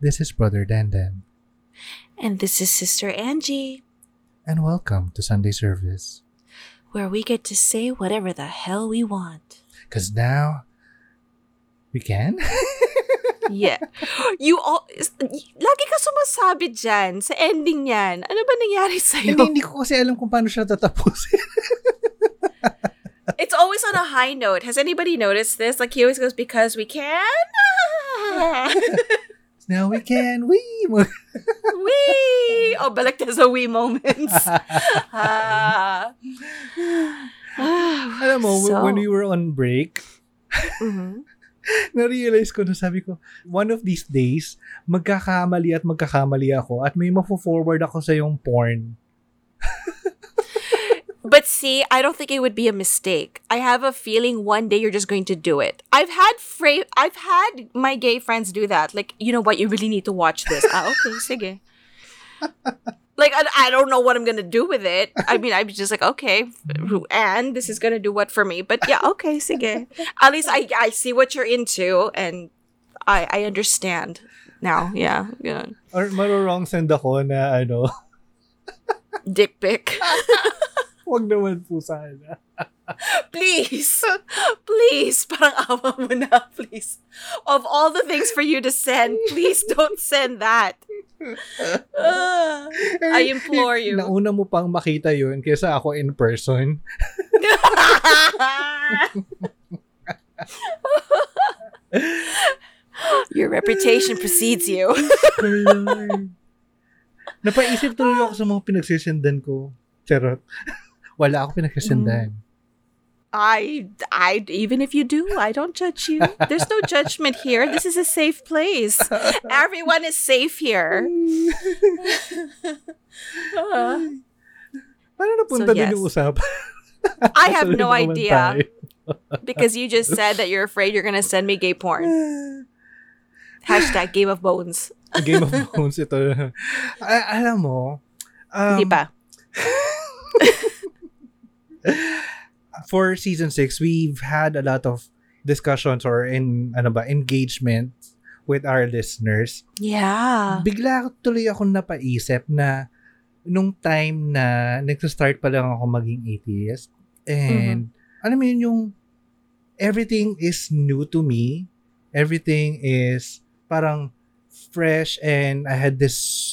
This is Brother Dandan, And this is Sister Angie, and welcome to Sunday service. where we get to say whatever the hell we want. Because now, we can? Yeah. You all, lagi ka sumasabi dyan sa ending yan. Ano ba nangyari sa'yo? hindi, hindi ko kasi alam kung paano siya tatapusin. It's always on a high note. Has anybody noticed this? Like he always goes, because we can? now we can, we! Wee! Oh, balik tayo sa wee moments. Ah. alam mo, So- when we were on break, Mhm. na-realize ko na sabi ko, one of these days, magkakamali at magkakamali ako at may mafo-forward ako sa yung porn. But see, I don't think it would be a mistake. I have a feeling one day you're just going to do it. I've had fra- I've had my gay friends do that. Like, you know what, you really need to watch this. ah, okay, sige. Like, I, I don't know what I'm gonna do with it. I mean, I'm just like, okay, and this is gonna do what for me. But yeah, okay, sige. At least I I see what you're into, and I I understand now. Yeah, yeah. Or marurong send ako na ano, Dick pic. wag naman po sana. please, please, parang awa mo na, please. Of all the things for you to send, please don't send that. Ah, I implore you. Nauna mo pang makita yun kaysa ako in person. Your reputation precedes you. Lord. Napaisip tuloy ako sa mga pinagsisendan ko. Charot. Wala ako pinagsisendan. I, I, even if you do, I don't judge you. There's no judgment here. This is a safe place. Everyone is safe here. Ah. Paano napunta So, yes. usapan? I have no idea because you just said that you're afraid you're gonna send me gay porn. Hashtag Game of Bones. Game of Thrones ito. A- alam mo, um, Di ba? for season 6, we've had a lot of discussions or in ano ba, engagement with our listeners. Yeah. Bigla tuloy ako napaisip na nung time na nagsa-start pa lang ako maging atheist and alam mo yun yung everything is new to me. Everything is parang fresh and I had this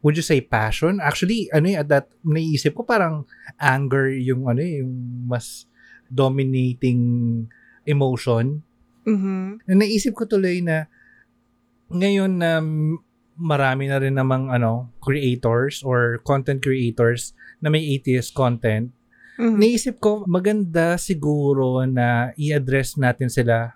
would you say passion? Actually, ano yun, at that, naisip ko parang anger yung ano eh, yung mas dominating emotion. Mm-hmm. Na naisip ko tuloy na ngayon na m- marami na rin namang ano, creators or content creators na may atheist content, Mm-hmm. naisip ko maganda siguro na i-address natin sila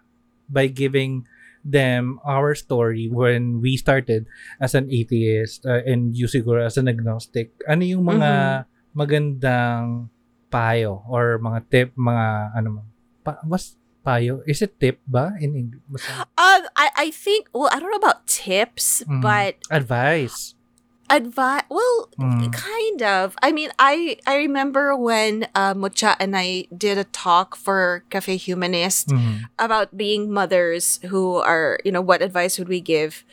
by giving them our story when we started as an atheist uh, and you siguro as an agnostic. Ano yung mga magandang payo or mga tip, mga ano pa, was payo? Is it tip ba in English? Uh, I, I think, well, I don't know about tips, Mm. but Advice. Advice, well, Mm. kind of. I mean, I, I remember when uh, Mucha and I did a talk for Cafe Humanist Mhm. about being mothers who are, you know, what advice would we give?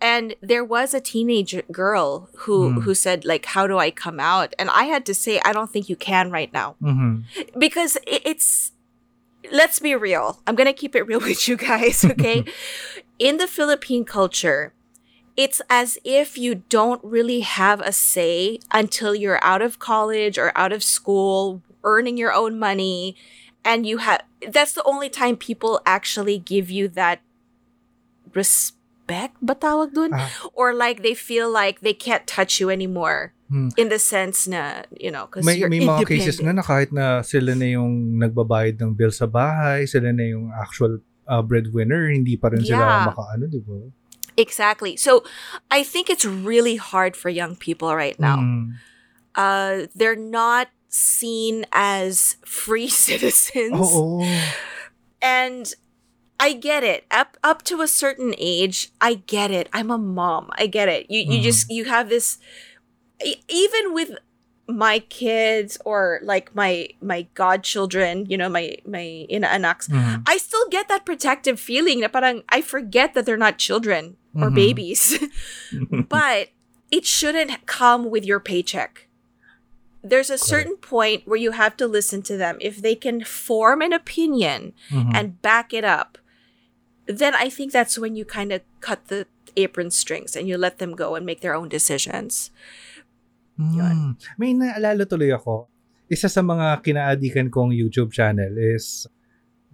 And there was a teenage girl who Mm. who said like, "How do I come out?" And I had to say, "I don't think you can right now." Mhm. because i- it's let's be real i'm gonna keep it real with you guys okay in the philippine culture it's as if you don't really have a say until you're out of college or out of school earning your own money and you have that's the only time people actually give you that respect ba tawag dun? Ah. or like they feel like they can't touch you anymore Hmm. in the sense na you know because you're may mga cases na na kahit na sila na yung nagbabayad ng bill sa bahay, sila na yung actual uh, breadwinner, hindi pa rin Yeah. sila makaano, di ba? Exactly. So I think it's really hard for young people right now. Mm. Uh, they're not seen as free citizens. Oo. And I get it. Up up to a certain age, I get it. I'm a mom. I get it. You you Mhm. just you have this even with my kids or like my my godchildren, you know, my my inaanak, Mhm. I still get that protective feeling parang I forget that they're not children or Mhm. babies. but it shouldn't come with your paycheck. There's a certain point where you have to listen to them. If they can form an opinion Mhm. and back it up, then I think that's when you kind of cut the apron strings and you let them go and make their own decisions. Mm. May naalala tuloy ako. Isa sa mga kinaadikan kong YouTube channel is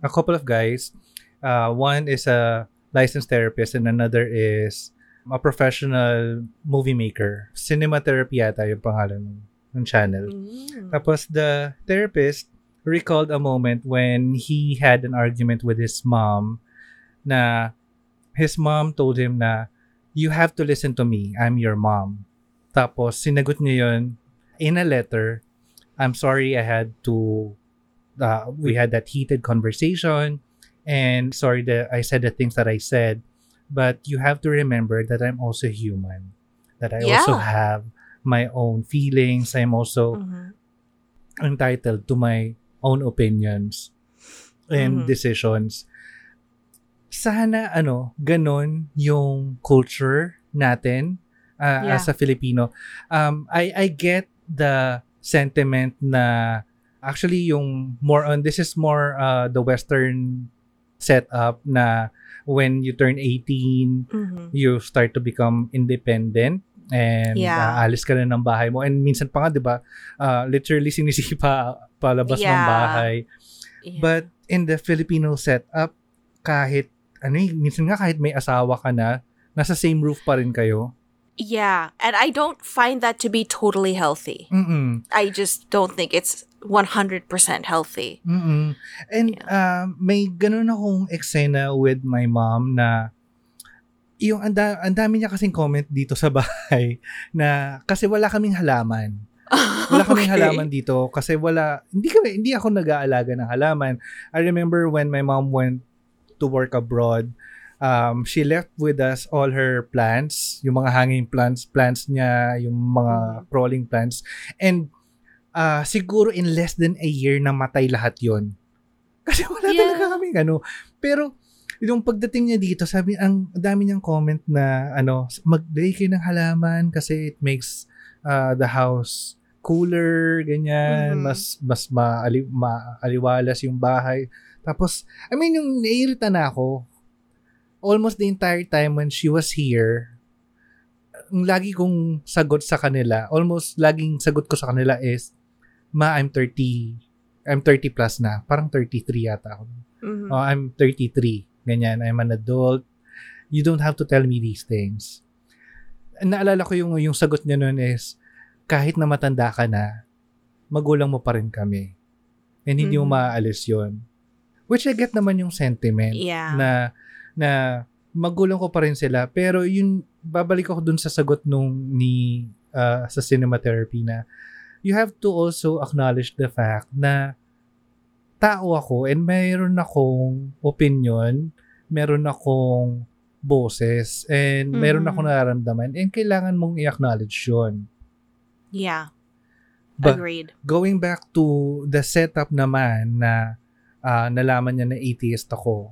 a couple of guys. Uh, one is a licensed therapist and another is a professional movie maker. Cinema Therapy yata yung pangalan ng, channel. Mm. Tapos the therapist recalled a moment when he had an argument with his mom na his mom told him na you have to listen to me. I'm your mom. Tapos sinagot niya in a letter. I'm sorry I had to uh, we had that heated conversation and sorry that I said the things that I said. But you have to remember that I'm also human. That I also Yeah. have my own feelings. I'm also Mhm. entitled to my own opinions and Mhm. decisions. Sana ano, ganon yung culture natin uh, Yeah. as a Filipino. Um I I get the sentiment na actually yung more on this is more uh, the western setup na when you turn 18 Mhm. you start to become independent and Yeah. uh, alis ka na ng bahay mo and minsan pa nga 'di ba uh, literally sinisipa palabas ng Yeah. bahay Yeah. but in the Filipino setup kahit ano eh, minsan nga kahit may asawa ka na nasa same roof pa rin kayo yeah, and I don't find that to be totally healthy. mm I just don't think it's 100% healthy. mm and uh, may ganun akong eksena with my mom na yung ang da- ang dami niya kasing comment dito sa bahay na kasi wala kaming halaman Wala kaming Okay. halaman dito kasi wala hindi kami hindi ako nag-aalaga ng halaman. I remember when my mom went to work abroad, um she left with us all her plants, yung mga hanging plants, plants niya, yung mga crawling plants. And uh, siguro in less than a year namatay lahat 'yon. Kasi wala Yeah. talaga kaming ano. Pero yung pagdating niya dito, sabi ang dami niyang comment na ano, mag-lay kayo ng halaman kasi it makes uh, the house cooler, ganyan, Mhm. mas mas maali, maaliwalas yung bahay. Tapos, I mean, yung naiirita na ako, almost the entire time when she was here, ang lagi kong sagot sa kanila, almost laging sagot ko sa kanila is, Ma, I'm 30, I'm 30 plus na. Parang 33 yata ako. Mhm. Oh, I'm 33. Ganyan, I'm an adult. You don't have to tell me these things. Naalala ko yung, yung sagot niya noon is, kahit na matanda ka na, magulang mo pa rin kami. And hindi mo Mhm. maaalis yon Which I get naman yung sentiment Yeah. na na magulang ko pa rin sila. Pero yun, babalik ako dun sa sagot nung ni ah, sa cinema therapy na you have to also acknowledge the fact na tao ako and mayroon akong opinion, meron akong boses, and meron Mhm. akong nararamdaman and kailangan mong i-acknowledge yun. Yeah. But Agreed. going back to the setup naman na ah, nalaman niya na atheist ako,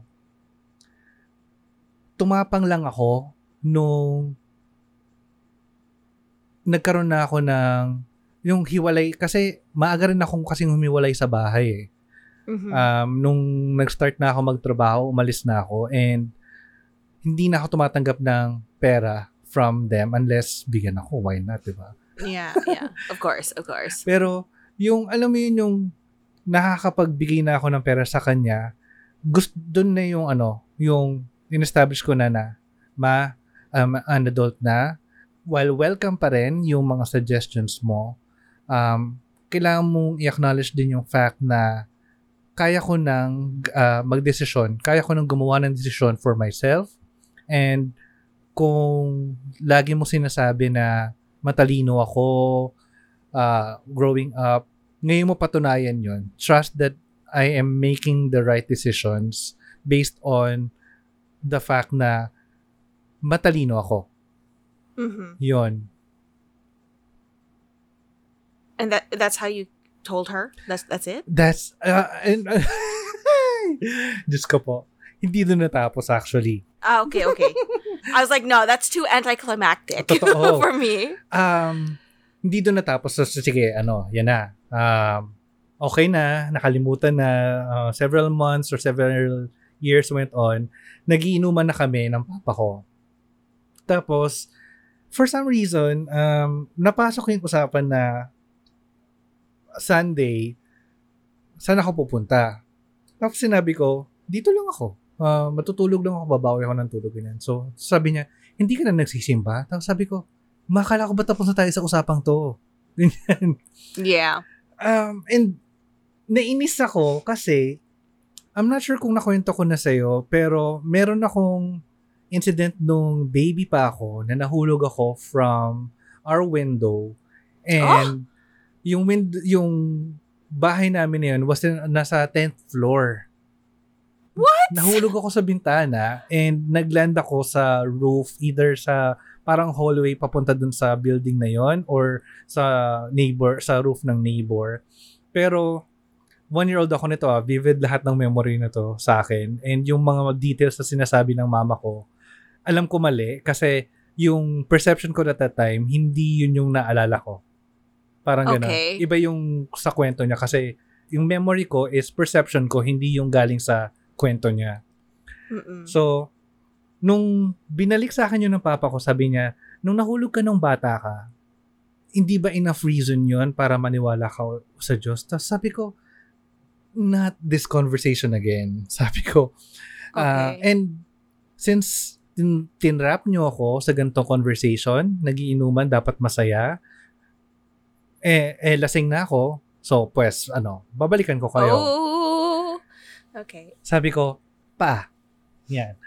tumapang lang ako nung nagkaroon na ako ng yung hiwalay kasi maaga rin akong kasing humiwalay sa bahay eh. Mhm. Um, nung nag-start na ako magtrabaho, umalis na ako and hindi na ako tumatanggap ng pera from them unless bigyan ako. Why not, di ba? yeah, yeah. Of course, of course. Pero yung alam mo yun yung nakakapagbigay na ako ng pera sa kanya, gusto doon na yung ano, yung in-establish ko na na ma um, an adult na while welcome pa rin yung mga suggestions mo um, kailangan mong i-acknowledge din yung fact na kaya ko nang uh, magdesisyon, kaya ko nang gumawa ng desisyon for myself and kung lagi mo sinasabi na matalino ako uh, growing up, ngayon mo patunayan yon. Trust that I am making the right decisions based on the fact na matalino ako. Mhm. Yon. And that that's how you told her? That's that's it? That's, uh, and, Diyos ko po. Hindi doon natapos actually. Ah, okay, okay. I was like, no, that's too anticlimactic Totoo. for me. Um, hindi doon natapos. So, sige, ano, yan na. Um, okay na, nakalimutan na. uh, several months or several years went on. Nagiinuman na kami ng papa ko. Tapos, for some reason, um, napasok yung usapan na Sunday, saan ako pupunta? Tapos sinabi ko, dito lang ako. Ah, matutulog lang ako, babawi ako ng tulog. Ganyan. So, sabi niya, hindi ka na nagsisimba? Tapos sabi ko, makala ko ba tapos na tayo sa usapang to? Ganyan. Yeah. Um, and nainis ako kasi I'm not sure kung nakwento ko na sa'yo, pero meron akong incident nung baby pa ako na nahulog ako from our window and yung wind yung bahay namin na yun was in, nasa 10th floor. What? Nahulog ako sa bintana and nagland ako sa roof either sa parang hallway papunta dun sa building na yon or sa neighbor sa roof ng neighbor. Pero one year old ako nito ah, vivid lahat ng memory na to sa akin and yung mga details na sinasabi ng mama ko alam ko mali kasi yung perception ko at that time hindi yun yung naalala ko. Parang gano'n. Okay. Iba yung sa kwento niya kasi yung memory ko is perception ko hindi yung galing sa kwento niya. Mm-mm. So, nung binalik sa akin yun ng papa ko, sabi niya, nung nahulog ka nung bata ka, hindi ba enough reason yun para maniwala ka sa Diyos? Tapos sabi ko, not this conversation again. Sabi ko. Ah, Okay. and since tin- tinrap nyo ako sa ganitong conversation, nagiinuman, dapat masaya, eh, eh, lasing na ako. So, pues, ano, babalikan ko kayo. Oh. Okay. Sabi ko, pa, yan,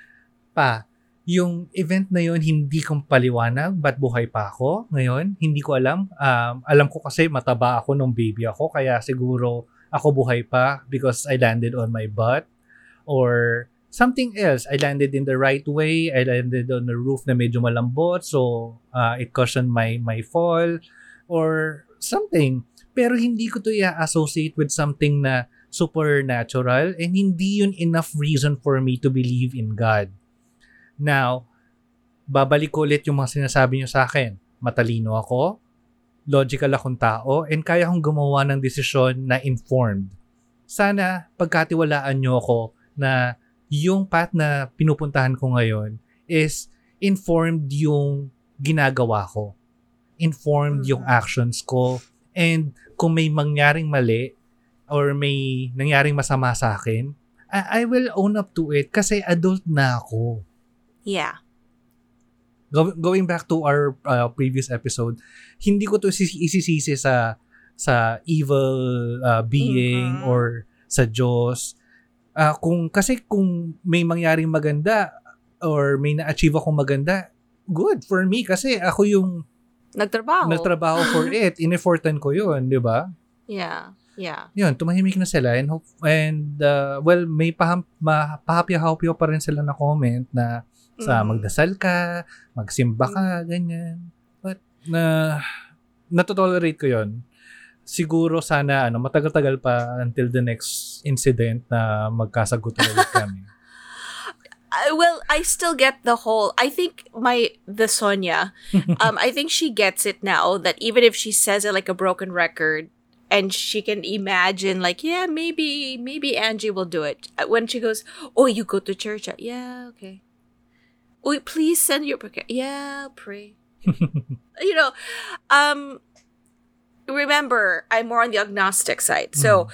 pa, yung event na yun, hindi kong paliwanag, ba't buhay pa ako ngayon? Hindi ko alam. Um, alam ko kasi mataba ako nung baby ako, kaya siguro ako buhay pa because I landed on my butt. Or something else, I landed in the right way, I landed on the roof na medyo malambot, so uh, it cushioned my, my fall, or something. Pero hindi ko to i-associate with something na supernatural and hindi yun enough reason for me to believe in God. Now, babalik ko ulit yung mga sinasabi nyo sa akin. Matalino ako, logical akong tao, and kaya kong gumawa ng desisyon na informed. Sana pagkatiwalaan nyo ako na yung path na pinupuntahan ko ngayon is informed yung ginagawa ko. Informed yung Mhm. actions ko. And kung may mangyaring mali or may nangyaring masama sa akin, I, I will own up to it kasi adult na ako. Yeah. Go- going back to our uh, previous episode, hindi ko to isi- isisisi sa sa evil uh, being Mhm. or sa Diyos. Ah, kung kasi kung may mangyaring maganda or may na-achieve akong maganda, good for me kasi ako yung Nagtrabaho. nagtrabaho for it, ineffortan ko 'yun, 'di ba? Yeah. Yeah. Yun, tumahimik na sila and hope, and uh, well, may paham, ma, pahapya-hapya pa rin sila na comment na sa Mhm. magdasal ka, magsimba ka, ganyan. But na natotolerate ko 'yon. Siguro sana ano, matagal-tagal pa until the next incident na magkasagutan ulit kami. I, well, I still get the whole. I think my the Sonia, um, I think she gets it now that even if she says it like a broken record, and she can imagine like, yeah, maybe maybe Angie will do it Uh, when she goes, oh, you go to church, uh, yeah, okay. Oh, please send your prayer. Yeah, pray. you know, um, remember I'm more on the agnostic side, so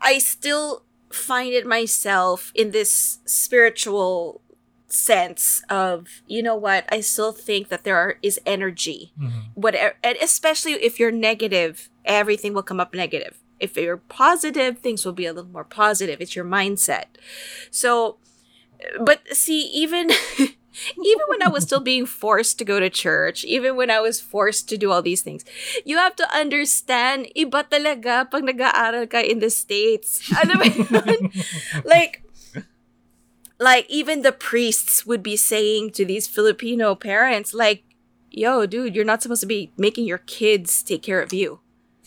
I still find it myself in this spiritual sense of you know what I still think that there are, is energy. Mhm. whatever and especially if you're negative everything will come up negative. If you're positive things will be a little more positive. It's your mindset. So but see even even when i was still being forced to go to church even when i was forced to do all these things you have to understand iba talaga pag nag-aaral ka in the states ano ba yun? like like even the priests would be saying to these filipino parents like yo dude you're not supposed to be making your kids take care of you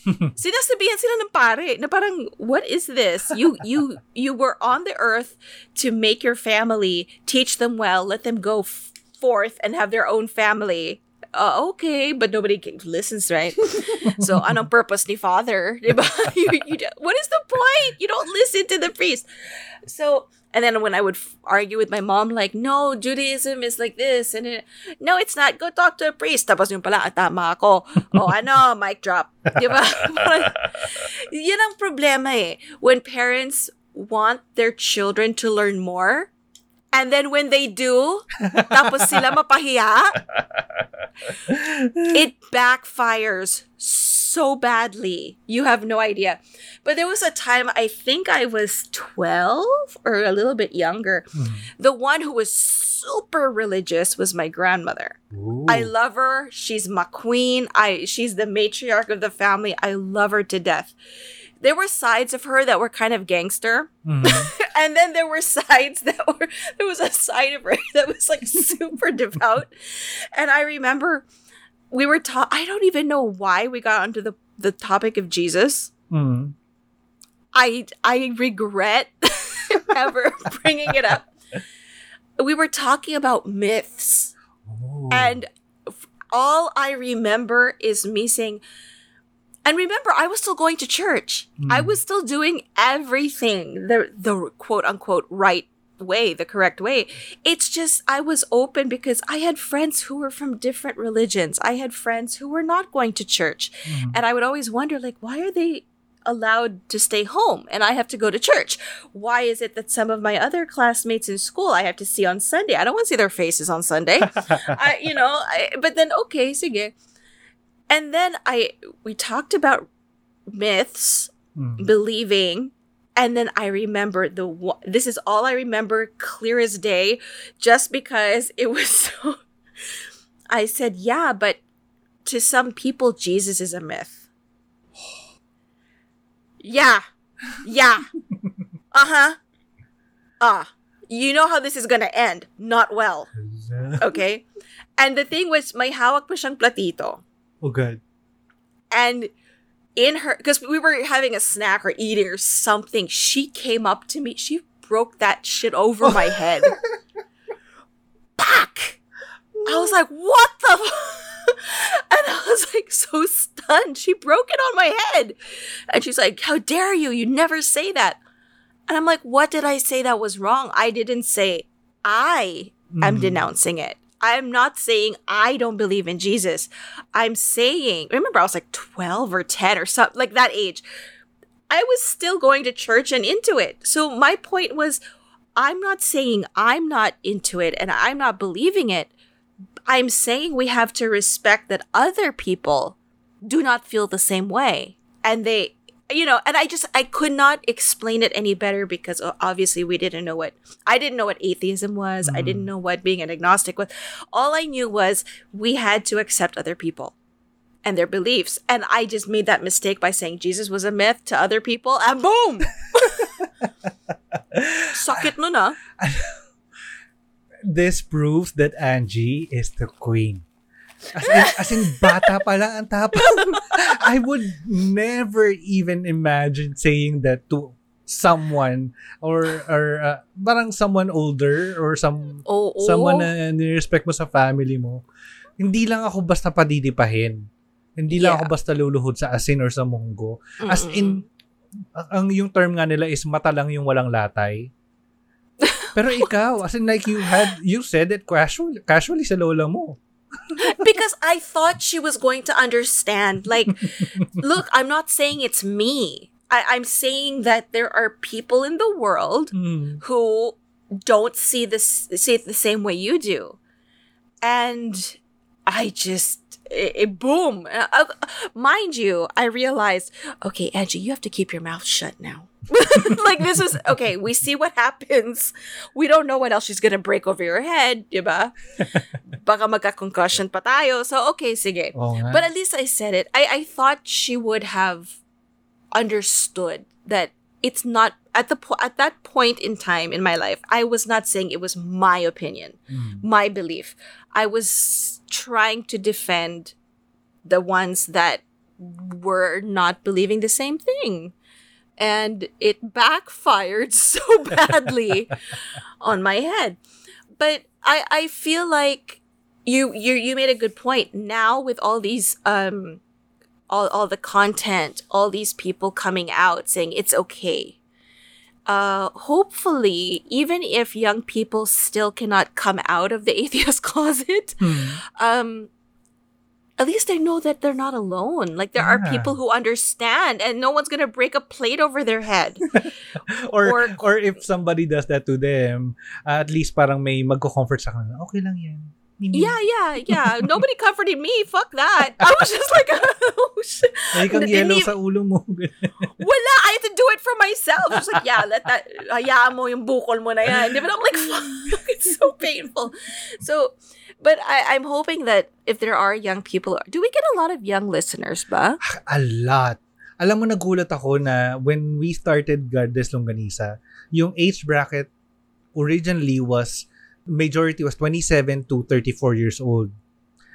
Sinasabihan sila ng pare na parang, what is this? You, you, you were on the earth to make your family, teach them well, let them go f- forth and have their own family. Uh, okay, but nobody listens, right? so, anong purpose ni father? Diba? you, you, what is the point? You don't listen to the priest. So, and then when I would f- argue with my mom, like, no, Judaism is like this, and it, no, it's not. Go talk to a priest. Tapos yung pala, tama ako. Oh, ano, mic drop. Di ba? Yan ang problema eh. When parents want their children to learn more, and then when they do, tapos sila mapahiya, it backfires so badly. You have no idea. But there was a time, I think I was 12 or a little bit younger. Hmm. The one who was super religious was my grandmother. Ooh. I love her. She's my queen. I she's the matriarch of the family. I love her to death. There were sides of her that were kind of gangster. Mhm. And then there were sides that were there was a side of her that was like super devout. And I remember we were taught I don't even know why we got onto the the topic of Jesus. Mhm. I I regret ever bringing it up. We were talking about myths. Oh. And f- all I remember is me saying, and remember, I was still going to church. I Mm. was still doing everything the the quote unquote right way, the correct way. It's just I was open because I had friends who were from different religions. I had friends who were not going to church. Mhm. And I would always wonder, like, why are they allowed to stay home and I have to go to church? Why is it that some of my other classmates in school I have to see on Sunday? I don't want to see their faces on Sunday. I, you know, I, but then, okay, sige. And then I, we talked about myths, Mhm. believing, and then I remember the, this is all I remember clear as day, just because it was so, I said, yeah, but to some people, Jesus is a myth. Yeah. Yeah. Uh huh. Ah. You know how this is gonna end. Not well. Okay? And the thing was, may hawak pa siyang platito. Oh, good. And in her, because we were having a snack or eating or something, she came up to me. She broke that shit over my head. Back! I was like, what the? F-? And I was like so stunned. She broke it on my head. And she's like, how dare you? You never say that. And I'm like, what did I say that was wrong? I didn't say I am Mhm. denouncing it. I'm not saying I don't believe in Jesus. I'm saying, remember, I was like 12 or 10 or something like that age. I was still going to church and into it. So my point was, I'm not saying I'm not into it and I'm not believing it. I'm saying we have to respect that other people do not feel the same way. And they, you know, and I just, I could not explain it any better because obviously we didn't know what, I didn't know what atheism was. I didn't know what being an agnostic was. All I knew was we had to accept other people and their beliefs. And I just made that mistake by saying Jesus was a myth to other people and boom! Sakit nun ah. This proves that Angie is the queen. As in, as in bata pa lang ang tapang. I would never even imagine saying that to someone or or uh, parang someone older or some Oo. someone na nirespect mo sa family mo. Hindi lang ako basta padidipahin. Hindi lang Yeah. ako basta luluhod sa asin or sa munggo. As in, ang yung term nga nila is mata lang yung walang latay. Pero ikaw, as in like you had, you said it casual, casually sa lola mo. Because I thought she was going to understand. Like, look, I'm not saying it's me. I, I'm saying that there are people in the world Hmm. who don't see this see it the same way you do, and I just it, it- boom. Uh, uh, mind you, I realized okay, Angie, you have to keep your mouth shut now. like this is okay. We see what happens. We don't know what else she's gonna break over your head, diba? Baka magka-concussion pa tayo. So okay, sige. Nga. But at least I said it. I, I thought she would have understood that it's not at the po- at that point in time in my life. I was not saying it was my opinion, Mm. my belief. I was trying to defend the ones that were not believing the same thing. And it backfired so badly on my head. But I, I feel like you you you made a good point. Now with all these um all, all the content, all these people coming out saying it's okay. Uh, hopefully, even if young people still cannot come out of the atheist closet, Hmm. um, at least they know that they're not alone. Like there are people who understand, and no one's gonna break a plate over their head. or, Or- or if somebody does that to them, uh, at least parang may magko-comfort sa kanila. Okay lang yan. Yeah, yeah, yeah. Nobody comforted me. Fuck that. I was just like, oh shit. May kang yellow sa ulo mo. Wala, I had to do it for myself. Just like, yeah, let that, hayaan mo yung bukol mo na yan. But I'm like, fuck, it's so painful. So, but I, I'm hoping that if there are young people, do we get a lot of young listeners ba? a lot. Alam mo, nagulat ako na when we started Goddess Longanisa, yung age bracket originally was, majority was 27 to 34 years old.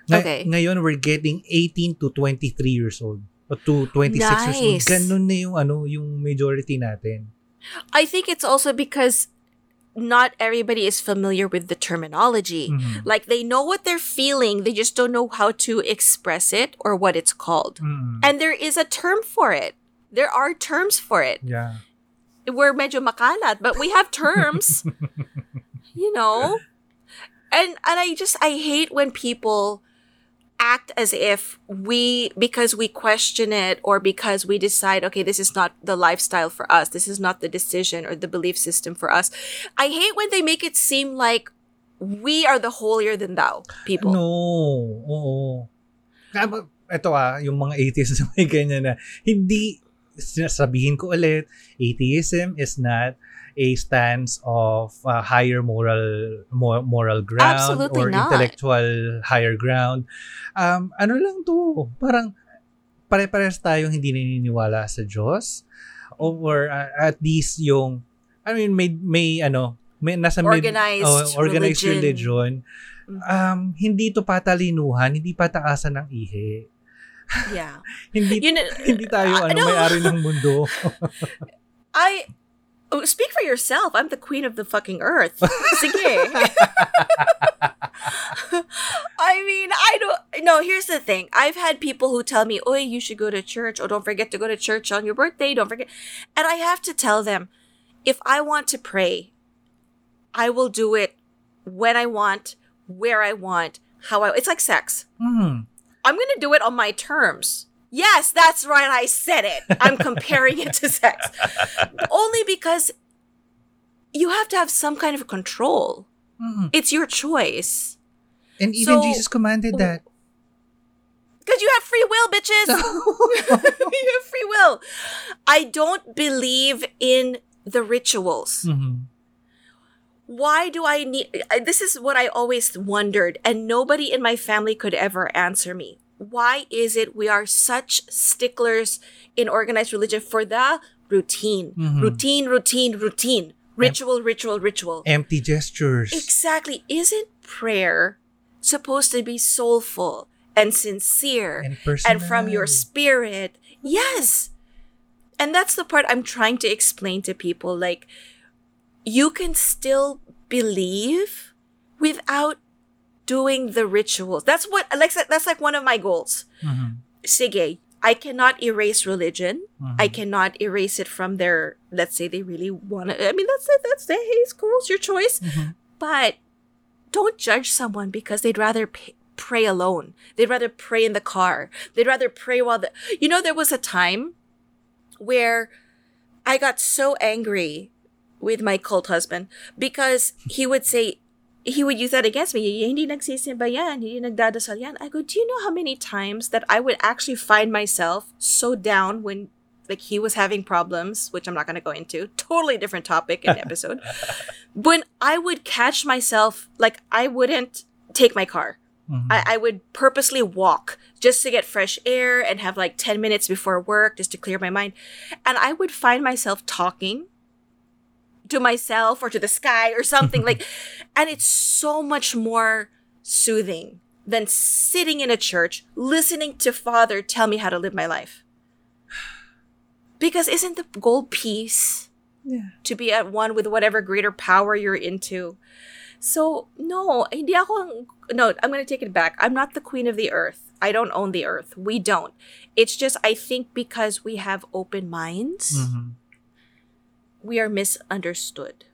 Ngay- Okay. Ngayon, we're getting 18 to 23 years old. O to 26 years old. Nice. Ganun na yung, ano, yung majority natin. I think it's also because not everybody is familiar with the terminology. Mhm. Like they know what they're feeling, they just don't know how to express it or what it's called. Mm. And there is a term for it. There are terms for it. Yeah. We're medyo makalat, but we have terms. you know? And and I just I hate when people act as if we because we question it or because we decide okay this is not the lifestyle for us this is not the decision or the belief system for us i hate when they make it seem like we are the holier than thou people No. Oo. Ah, yung mga atheists may ganyan na, hindi, sinasabihin ko ulit, atheism is not a stance of uh, higher moral mo- moral ground Absolutely or not. intellectual higher ground. Um, ano lang to, parang pare-pares tayong hindi naniniwala sa Diyos or uh, at least yung I mean may may ano may nasa mid- Organized oh, organized religion. religion. Um, hindi to patalinuhan, hindi pataasan ng ihi. yeah Hindi you know hindi tayo uh, ano no. may-ari ng mundo. i oh, speak for yourself i'm the queen of the fucking earth sige I mean, I don't. No, here's the thing. I've had people who tell me, "Oh, you should go to church. Oh, don't forget to go to church on your birthday. Don't forget." And I have to tell them, if I want to pray, I will do it when I want, where I want, how I. It's like sex. Hmm. I'm gonna do it on my terms. Yes, that's right. I said it. I'm comparing it to sex, only because you have to have some kind of control. Hmm. It's your choice. And even So- Jesus commanded that. Because you have free will, bitches. you have free will. I don't believe in the rituals. Mhm. Why do I need this is what I always wondered and nobody in my family could ever answer me. Why is it we are such sticklers in organized religion for the routine? Mhm. Routine, routine, routine. Ritual, ritual, ritual. Empty gestures. Exactly. Isn't prayer supposed to be soulful and sincere And and from your spirit? Yes. And that's the part I'm trying to explain to people. Like, you can still believe without doing the rituals. That's what, like, that's like one of my goals. Mhm. Sige, I cannot erase religion. Mhm. I cannot erase it from their. Let's say they really want to. I mean, that's it. That's hey, it's cool. It's your choice. Mhm. But don't judge someone because they'd rather p- pray alone. They'd rather pray in the car. They'd rather pray while the. You know, there was a time where I got so angry with my cult husband because he would say. He would use that against me. Hindi nagsisimba yan. Hindi nagdadasal yan. I go, do you know how many times that I would actually find myself so down when like he was having problems, which I'm not going to go into. Totally different topic and episode. when I would catch myself, like I wouldn't take my car. Mhm. I, I would purposely walk just to get fresh air and have like 10 minutes before work just to clear my mind. And I would find myself talking to myself or to the sky or something like, and it's so much more soothing than sitting in a church listening to Father tell me how to live my life. Because isn't the goal peace? Yeah. To be at one with whatever greater power you're into. So, no, hindi ako, no, I'm going to take it back. I'm not the queen of the earth. I don't own the earth. We don't. It's just, I think because we have open minds, Mhm. We are misunderstood.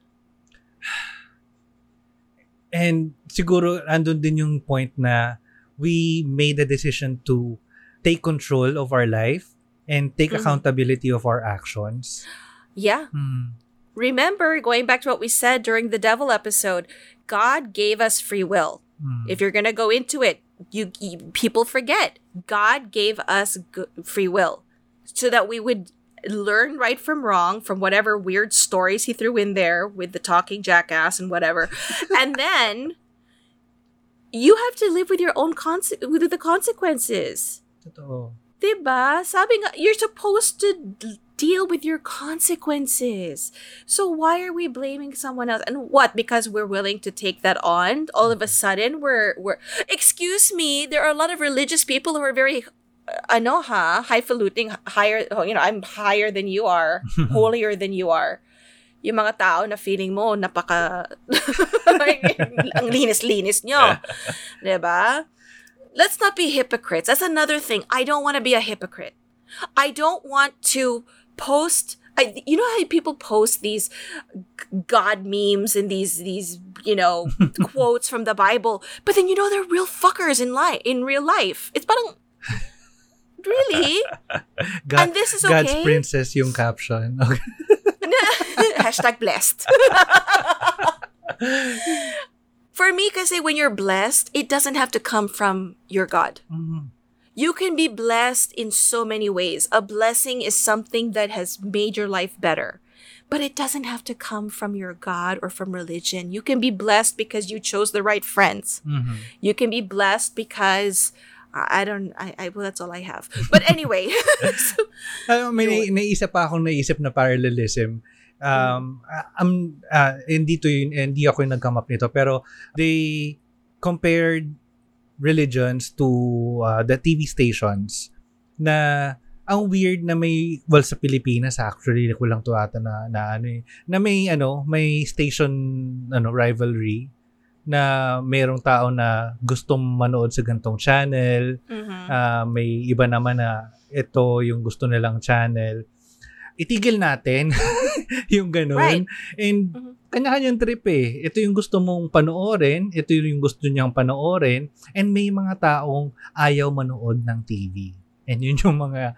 And siguro andun din yung point na we made a decision to take control of our life and take Mhm. accountability of our actions. Yeah. Hmm. Remember, going back to what we said during the devil episode, God gave us free will. Hmm. If you're going to go into it, you, you people forget God gave us g- free will so that we would learn right from wrong from whatever weird stories he threw in there with the talking jackass and whatever. and then you have to live with your own conse- with the consequences. Totoo. Diba? Sabi nga, you're supposed to deal with your consequences. So why are we blaming someone else? And what? Because we're willing to take that on? All of a sudden, we're we're. Excuse me. There are a lot of religious people who are very, ano ha, highfalutin, higher. oh, You know, I'm higher than you are, holier than you are. Yung mga tao na feeling mo napaka ang linis-linis nyo. 'Di ba? let's not be hypocrites. That's another thing. I don't want to be a hypocrite. I don't want to post. I, you know how people post these God memes and these these you know quotes from the Bible, but then you know they're real fuckers in life in real life. It's parang really, God, and this is God's princess yung caption. Okay. Hashtag blessed. For me, kasi when you're blessed, it doesn't have to come from your God. Mhm. You can be blessed in so many ways. A blessing is something that has made your life better. But it doesn't have to come from your God or from religion. You can be blessed because you chose the right friends. Mhm. You can be blessed because I don't I, I well that's all I have. But anyway. so, Alam may Yun. na- naisip pa akong naisip na parallelism. Um, um, ah, hindi to yun, hindi ako yung nag-come up nito, pero they compared religions to uh, the TV stations na ang weird na may well sa Pilipinas actually ko lang to ata na, na ano eh, na may ano may station ano rivalry na mayroong tao na gustong manood sa gantong channel mhm. Ah, may iba naman na ito yung gusto nilang channel. Itigil natin yung ganun. Right. And Mhm. kanya-kanyang trip eh. Ito yung gusto mong panoorin, ito yung gusto niyang panoorin, and may mga taong ayaw manood ng TV. And yun yung mga...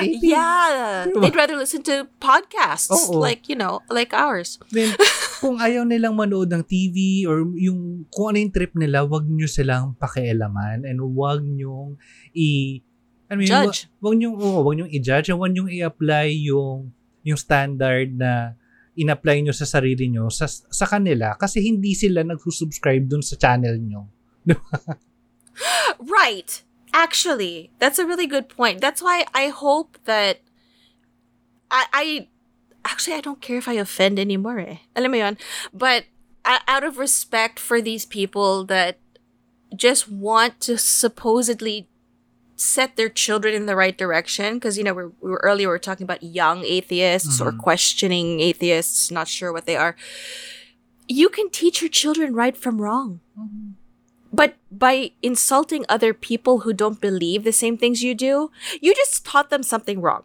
eh, Yeah, Diba? they'd rather listen to podcasts Oo. like you know, like ours. Then, kung ayaw nilang manood ng TV or yung kung ano yung trip nila, wag nyo silang pakialaman and wag nyo i ano yun, Judge. Wag, wag nyo, oo, wag nyo i-judge, wag nyo i-apply yung yung standard na in-apply nyo sa sarili nyo sa, sa kanila kasi hindi sila nag-subscribe dun sa channel nyo. Right. Actually, that's a really good point. That's why I hope that I, I actually I don't care if I offend anymore. Eh. Alam mo yun? But out of respect for these people that just want to supposedly set their children in the right direction because you know we're, we were earlier we were talking about young atheists or Mhm. questioning atheists not sure what they are you can teach your children right from wrong but by insulting other people who don't believe the same things you do, you just taught them something wrong.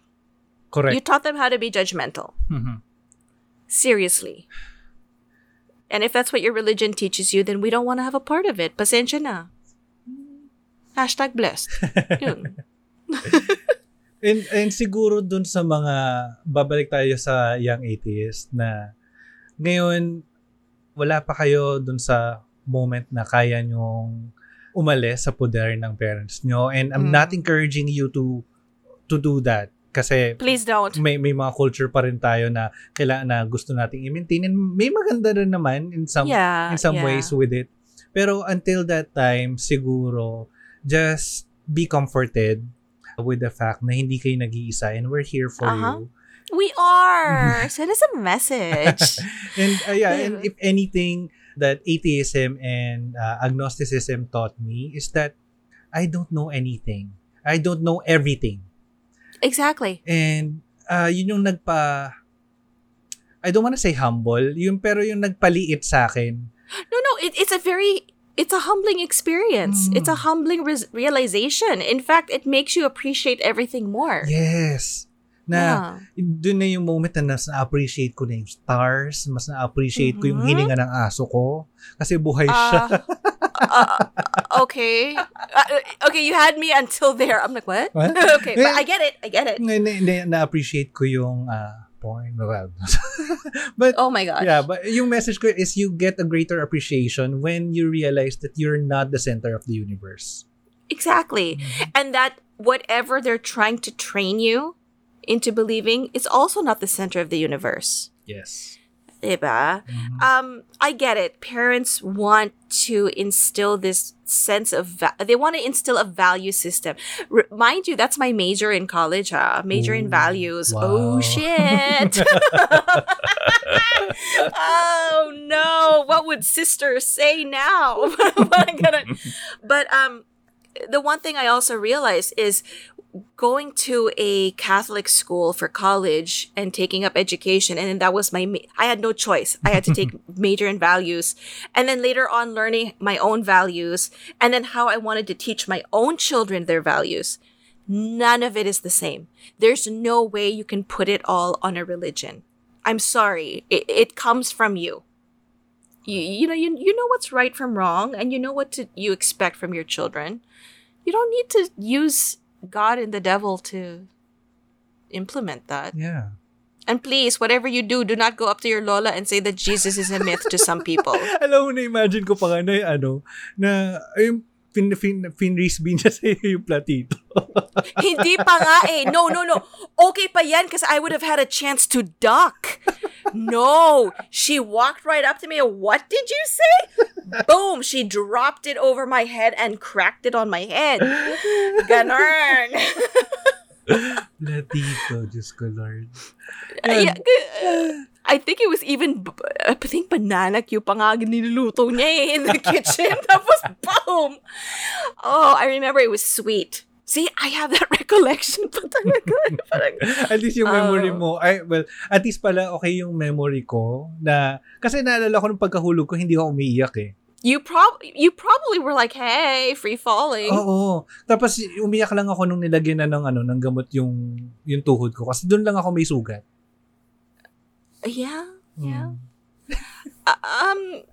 Correct. You taught them how to be judgmental. Mhm. Seriously. And if that's what your religion teaches you, then we don't want to have a part of it. Pasensya na. Hashtag blessed. Yun. And, and siguro dun sa mga, babalik tayo sa young atheist na ngayon, wala pa kayo dun sa moment na kaya nyong umalis sa poder ng parents nyo. And I'm Mm. not encouraging you to to do that. Kasi Please don't. may may mga culture pa rin tayo na kailangan na gusto nating i-maintain and may maganda rin naman in some yeah. in some yeah. ways with it. Pero until that time, siguro, just be comforted with the fact na hindi kayo nag-iisa and we're here for Uh-huh. you. We are. Send us a message. And uh, yeah, and if anything, that atheism and uh, agnosticism taught me is that I don't know anything. I don't know everything. Exactly. And uh, yun yung nagpa I don't want to say humble, yung pero yung nagpaliit sa akin. No, no, it, it's a very it's a humbling experience. Mm. It's a humbling res- realization. In fact, it makes you appreciate everything more. Yes. Na Yeah. doon na yung moment na mas na-appreciate ko na yung stars, mas na-appreciate ko yung Mhm. hininga ng aso ko kasi buhay siya. Uh, uh, okay. Uh, okay, you had me until there. I'm like, what? What? okay, but I get it. I get it. na, na, na- na-appreciate ko yung porn. Well, but Oh my gosh. yeah, but yung message ko is you get a greater appreciation when you realize that you're not the center of the universe. Exactly. And that whatever they're trying to train you into believing is also not the center of the universe. Yes. Diba? Um, I get it. Parents want to instill this sense of va- they want to instill a value system. R- mind you, that's my major in college. Ah, major Ooh, in values. wow. Oh shit! oh no! What would sister say now? What am I gonna- but um, the one thing I also realized is going to a Catholic school for college and taking up education, and then that was my. Ma- I had no choice. I had to take major in values, and then later on learning my own values, and then how I wanted to teach my own children their values. None of it is the same. There's no way you can put it all on a religion. I'm sorry. It, it comes from you. You, you know you, you know what's right from wrong and you know what to you expect from your children. You don't need to use God and the devil to implement that. Yeah. And please, whatever you do, do not go up to your lola and say that Jesus is a myth to some people. Alam mo, na-imagine ko pa nga na ano, na yung fin, fin, niya sa yung platito. Hindi pa nga eh. No, no, no. Okay pa yan because I would have had a chance to duck. No. She walked right up to me. What did you say? Boom. She dropped it over my head and cracked it on my head. Ganon. platito, Diyos ko Lord. Yeah, I think it was even, I think banana cue pa nga niluluto niya eh in the kitchen. Tapos, boom! Oh, I remember it was sweet. See, I have that recollection pa talaga. Parang, At least yung memory Oh. mo, ay, well, at least pala okay yung memory ko na, kasi naalala ko nung pagkahulog ko, hindi ako umiiyak eh. you prob you probably were like, hey, free falling. Oo. Tapos umiyak lang ako nung nilagyan na ng ano, ng gamot yung yung tuhod ko kasi doon lang ako may sugat. Yeah, yeah. Mm. Uh, um,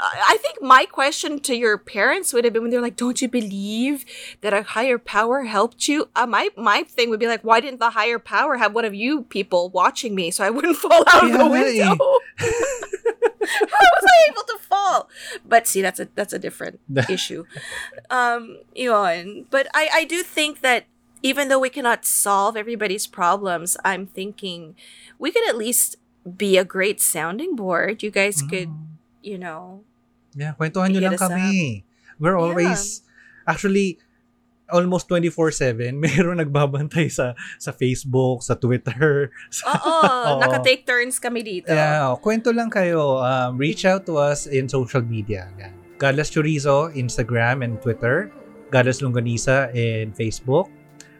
I think my question to your parents would have been when they're like, "Don't you believe that a higher power helped you?" Uh, my my thing would be like, "Why didn't the higher power have one of you people watching me so I wouldn't fall out of the window?" How was I able to fall? But see, that's a that's a different issue. Um, yun. But I I do think that even though we cannot solve everybody's problems, I'm thinking we could at least be a great sounding board. You guys could, Mm. you know, Yeah, kwentuhan nyo lang kami. We're always, actually, almost 24-7, meron nagbabantay sa sa Facebook, sa Twitter. Sa, Oo, naka-take turns kami dito. Yeah, oh, kwento lang kayo. Um, reach out to us in social media. Yan. Godless Chorizo, Instagram and Twitter. Godless Longganisa in Facebook.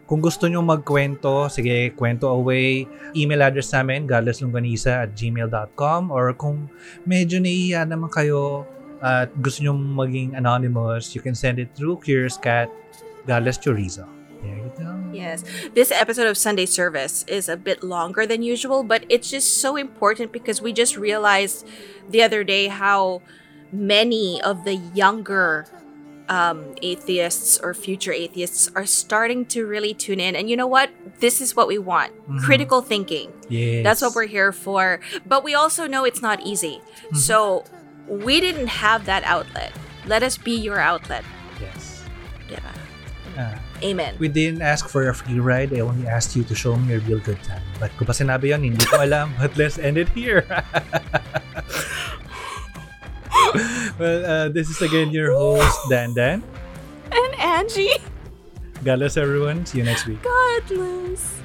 Kung gusto nyo magkwento, sige, kwento away. Email address namin, godlesslongganisa at gmail.com or kung medyo naiiya naman kayo at gusto nyo maging anonymous, you can send it through Curious Cat, Godless Chorizo. There you go. Yes. This episode of Sunday Service is a bit longer than usual, but it's just so important because we just realized the other day how many of the younger um, atheists or future atheists are starting to really tune in. And you know what? This is what we want Mhm. critical thinking. Yes. That's what we're here for. But we also know it's not easy. So we didn't have that outlet. Let us be your outlet. Yes. Diba? Ah. Amen. We didn't ask for a free ride. I only asked you to show me your real good time. But kung pa sinabi yun, hindi ko alam. But let's end it here. well, uh, this is again your host, Dandan. And Angie. God bless everyone. See you next week. God bless.